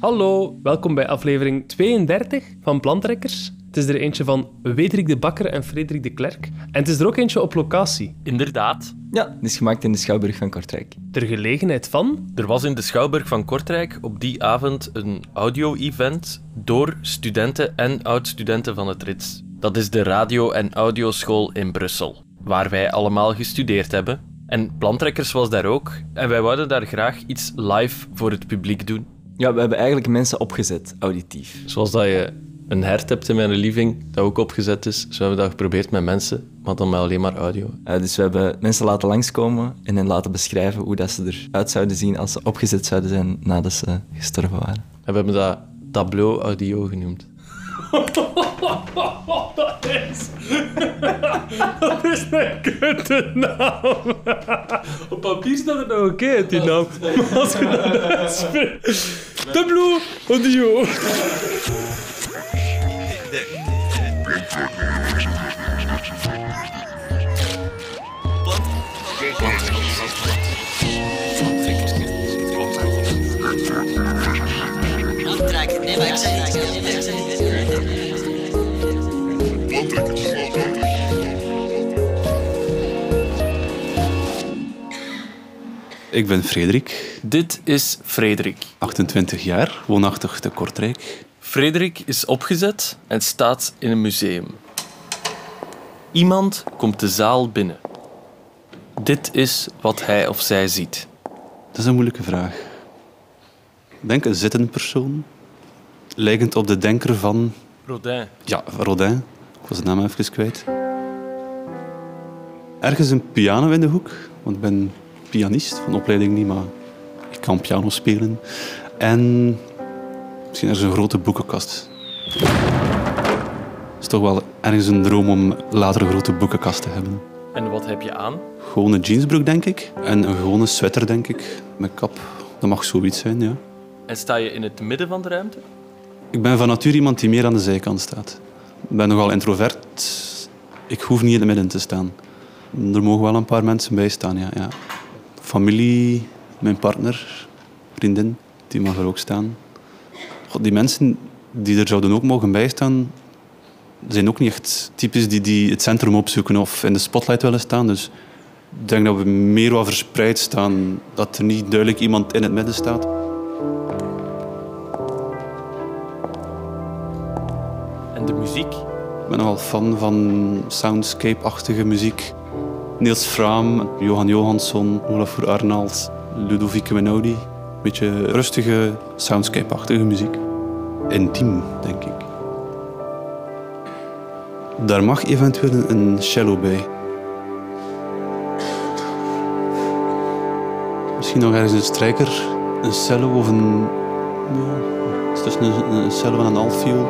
Hallo, welkom bij aflevering 32 van Plantrekkers. Het is er eentje van Wederik de Bakker en Frederik de Klerk. En het is er ook eentje op locatie. Inderdaad. Ja, die is gemaakt in de Schouwburg van Kortrijk. Ter gelegenheid van... Er was in de Schouwburg van Kortrijk op die avond een audio-event door studenten en oud-studenten van het RITS. Dat is de radio- en audioschool in Brussel, waar wij allemaal gestudeerd hebben. En Plantrekkers was daar ook. En wij wouden daar graag iets live voor het publiek doen. Ja, we hebben eigenlijk mensen opgezet, auditief. Zoals dat je een hert hebt in mijn living, dat ook opgezet is. Zo hebben we dat geprobeerd met mensen, maar dan met alleen maar audio. Uh, dus we hebben mensen laten langskomen en hen laten beschrijven hoe dat ze eruit zouden zien als ze opgezet zouden zijn nadat ze gestorven waren. En we hebben dat tableau audio genoemd. Dat is... dat is een kutte naam. Op papier staat het nog oké, okay, die naam. Maar als je dat uitspreekt... Tableau audio. Ik ben Frederik. Dit is Frederik. 28 jaar, woonachtig te Kortrijk. Frederik is opgezet en staat in een museum. Iemand komt de zaal binnen. Dit is wat hij of zij ziet. Dat is een moeilijke vraag. Ik denk een zittende persoon, lijkend op de denker van... Rodin. Ja, Rodin. Ik was de naam even kwijt. Ergens een piano in de hoek, want ik ben pianist, van opleiding niet, maar ik kan piano spelen. En misschien ergens een grote boekenkast. Het is toch wel ergens een droom om later een grote boekenkast te hebben. En wat heb je aan? Gewone jeansbroek, denk ik. En een gewone sweater, denk ik. Met kap. Dat mag zoiets zijn, ja. En sta je in het midden van de ruimte? Ik ben van nature iemand die meer aan de zijkant staat. Ik ben nogal introvert. Ik hoef niet in het midden te staan. Er mogen wel een paar mensen bij staan, ja. ja. Familie, mijn partner, vriendin, die mag er ook staan. God, die mensen die er zouden ook mogen bijstaan, zijn ook niet echt typisch die, die het centrum opzoeken of in de spotlight willen staan. Dus ik denk dat we meer wat verspreid staan, dat er niet duidelijk iemand in het midden staat. En de muziek? Ik ben nogal fan van soundscape-achtige muziek. Niels Fraam, Johan Johansson, Olafur Arnalds, Ludovico Einaudi. Een beetje rustige, soundscape-achtige muziek. Intiem, denk ik. Daar mag eventueel een cello bij. Misschien nog ergens een strijker, een cello of een... Ja, het is tussen een, cello en een altviool.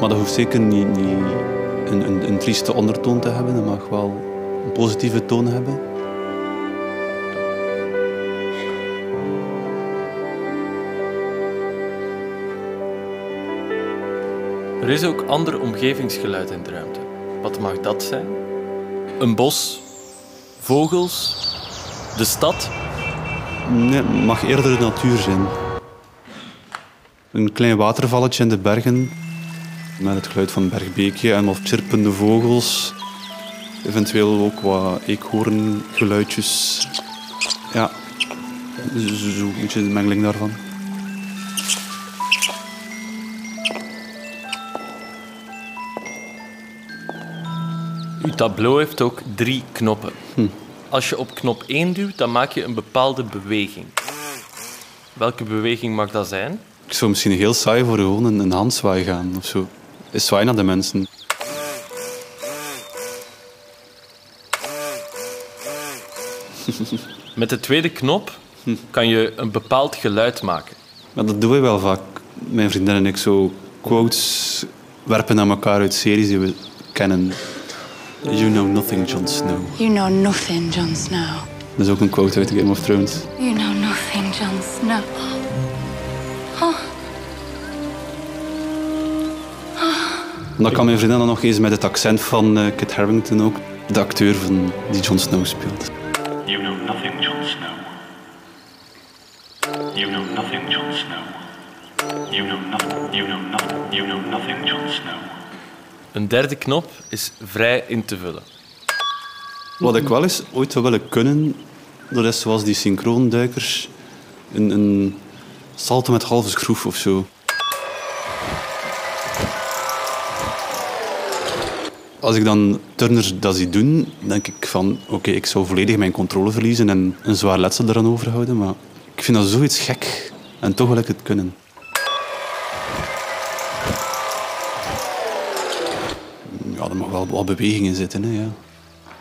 Maar dat hoeft zeker niet, niet een, een, een trieste ondertoon te hebben. Dat mag wel een positieve toon hebben. Er is ook ander omgevingsgeluid in de ruimte. Wat mag dat zijn? Een bos, vogels, de stad? Nee, het mag eerder de natuur zijn. Een klein watervalletje in de bergen met het geluid van bergbeekje en wat chirpende vogels. Eventueel ook wat eekhoorngeluidjes. Ja, zo'n beetje de mengeling daarvan. Uw tableau heeft ook drie knoppen. Als je op knop 1 duwt, dan maak je een bepaalde beweging. Welke beweging mag dat zijn? Ik zou misschien heel saai voor gewoon een, een handzwaai gaan of zo. Is zwaai naar de mensen. Met de tweede knop kan je een bepaald geluid maken. Maar dat doen we wel vaak. Mijn vriendin en ik zo quotes werpen naar elkaar uit series die we kennen. You know nothing, Jon Snow. You know nothing, Jon Snow. Dat is ook een quote uit Game of Thrones. You know nothing, Jon Snow. Oh, En dan kan mijn vriendin dan nog eens met het accent van eh, Kit Harington ook, de acteur van die Jon Snow speelt. You know nothing, Jon Snow. You know nothing, Jon Snow. You know nothing. You know nothing. You know nothing, Jon Snow. Een derde knop is vrij in te vullen. Wat ik wel eens ooit zou willen kunnen, dat is zoals die synchroonduikers. Een, een salto met halve schroef of zo. Als ik dan turners dat zie doen, denk ik van... Oké, ik zou volledig mijn controle verliezen en een zwaar letsel eraan overhouden. Maar ik vind dat zoiets gek. En toch wil ik het kunnen. Ja, er mag wel wat beweging in zitten. Hè, ja.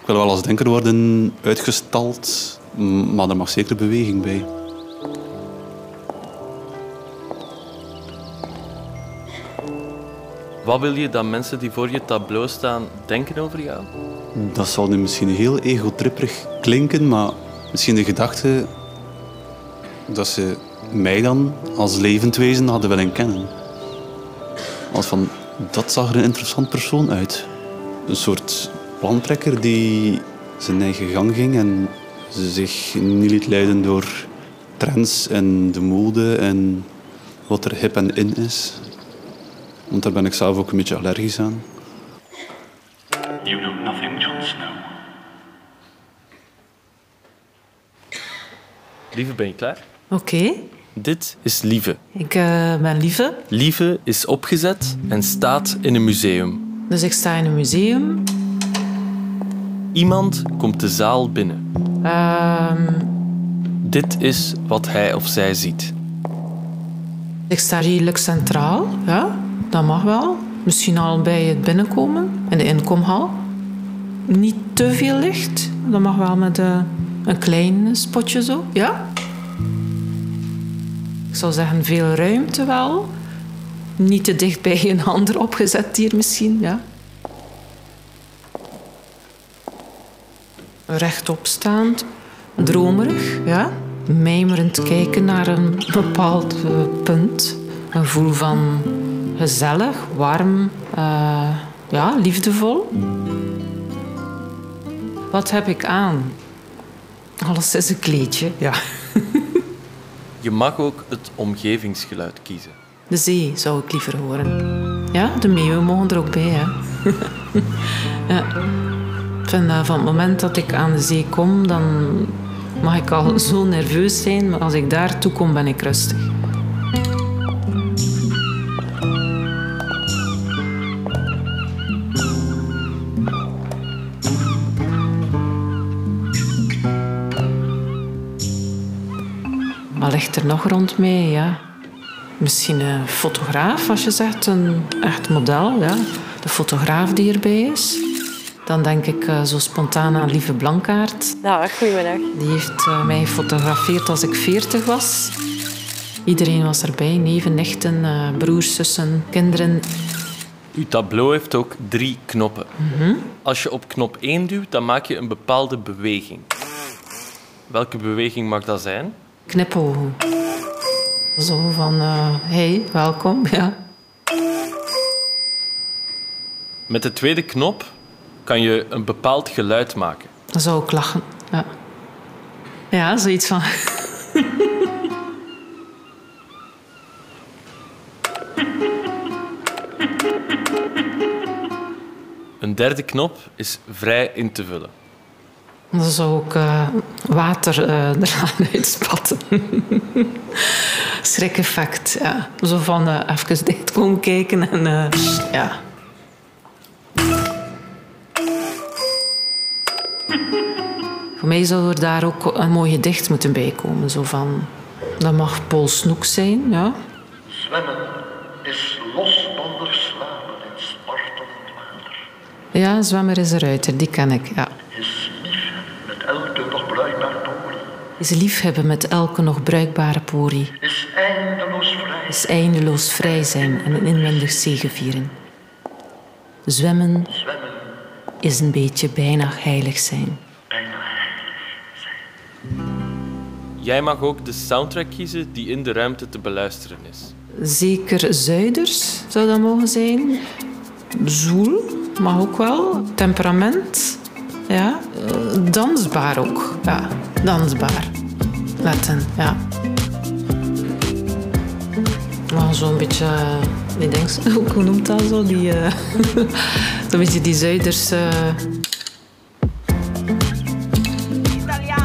Ik wil wel als denker worden uitgestald, maar er mag zeker beweging bij. Wat wil je dat mensen die voor je tableau staan denken over jou? Dat zal nu misschien heel egotripperig klinken, maar misschien de gedachte dat ze mij dan als levend wezen hadden willen kennen. Als van, dat zag er een interessant persoon uit. Een soort plantrekker die zijn eigen gang ging en zich niet liet leiden door trends en de mode en wat er hip en in is. Want daar ben ik zelf ook een beetje allergisch aan. You know nothing, Jon Snow. Lieve, ben je klaar? Oké, Dit is Lieve. ik eh, ben Lieve. Lieve is opgezet en staat in een museum. Dus ik sta in een museum. Iemand komt de zaal binnen. Ehm, Dit is wat hij of zij ziet. ik sta redelijk centraal. Ja, dat mag wel. Misschien al bij het binnenkomen in de inkomhal. Niet te veel licht. Dat mag wel met eh, een klein spotje zo. Ja. Ik zou zeggen veel ruimte wel. Niet te dicht bij een ander opgezet hier misschien. Ja. rechtopstaand, dromerig, ja. mijmerend kijken naar een bepaald eh, punt. Een gevoel van gezellig, warm, eh, ja, liefdevol. Wat heb ik aan? Alles is een kleedje, ja. Je mag ook het omgevingsgeluid kiezen. De zee zou ik liever horen. Ja, de meeuwen mogen er ook bij, hè. ja. Ik vind dat van het moment dat ik aan de zee kom, dan mag ik al zo nerveus zijn, maar als ik daartoe kom, ben ik rustig. Wat ligt er nog rond mij? Ja. Misschien een fotograaf, als je zegt, een echt model. Ja. De fotograaf die erbij is. Dan denk ik eh, zo spontaan aan Lieve Blankaert. Dag, goedemiddag. Die heeft eh, mij gefotografeerd als ik 40 was. Iedereen was erbij, neven, nichten, eh, broers, zussen, kinderen. Uw tableau heeft ook drie knoppen. Als je op knop 1 duwt, dan maak je een bepaalde beweging. Welke beweging mag dat zijn? Knipogen. Zo van, eh, hey, welkom. Ja. Met de tweede knop kan je een bepaald geluid maken. Dan zou ik lachen. Ja, ja zoiets van... Een derde knop is vrij in te vullen. Dan zou ik eh, water eh, eraan uitspatten. Schrik-effect, ja. Zo van eh, even dicht komen kijken en ja. Voor mij zou er daar ook een mooi gedicht moeten bij komen. Zo van, dat mag Paul Snoek zijn, ja. Zwemmen is losbander slapen in spartelend water. Ja, Zwemmer is een ruiter, die ken ik, ja. Is lief met elke nog bruikbaar pori. Is liefhebben met elke nog bruikbare porie. Is eindeloos vrij. Is eindeloos vrij zijn en een inwendig zegevieren. Zwemmen Zwemmen is een beetje bijna heilig zijn. bijna heilig zijn. Jij mag ook de soundtrack kiezen die in de ruimte te beluisteren is. Zeker Zuiders zou dat mogen zijn. Zoel mag ook wel. Temperament. Ja. Eh, Dansbaar ook. Ja, dansbaar. Letten, ja. Maar zo'n beetje, eh, ik denk, hoe noemt dat zo? Die, eh zo'n beetje die Zuiders... eh,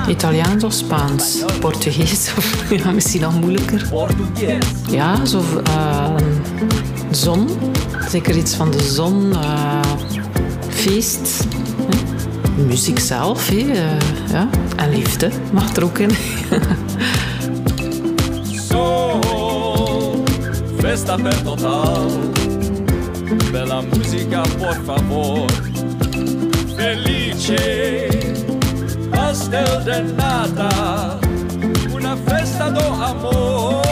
Italiaans of Spaans? Portugees of ja, misschien nog moeilijker. Ja, zo eh, zon. Zeker iets van de zon. eh, feest. Muziek zelf, hè, eh, ja. En liefde mag er ook in. Soul, festa total. Bella musica, por favor. Felice, pastel de nata. Una festa do amor.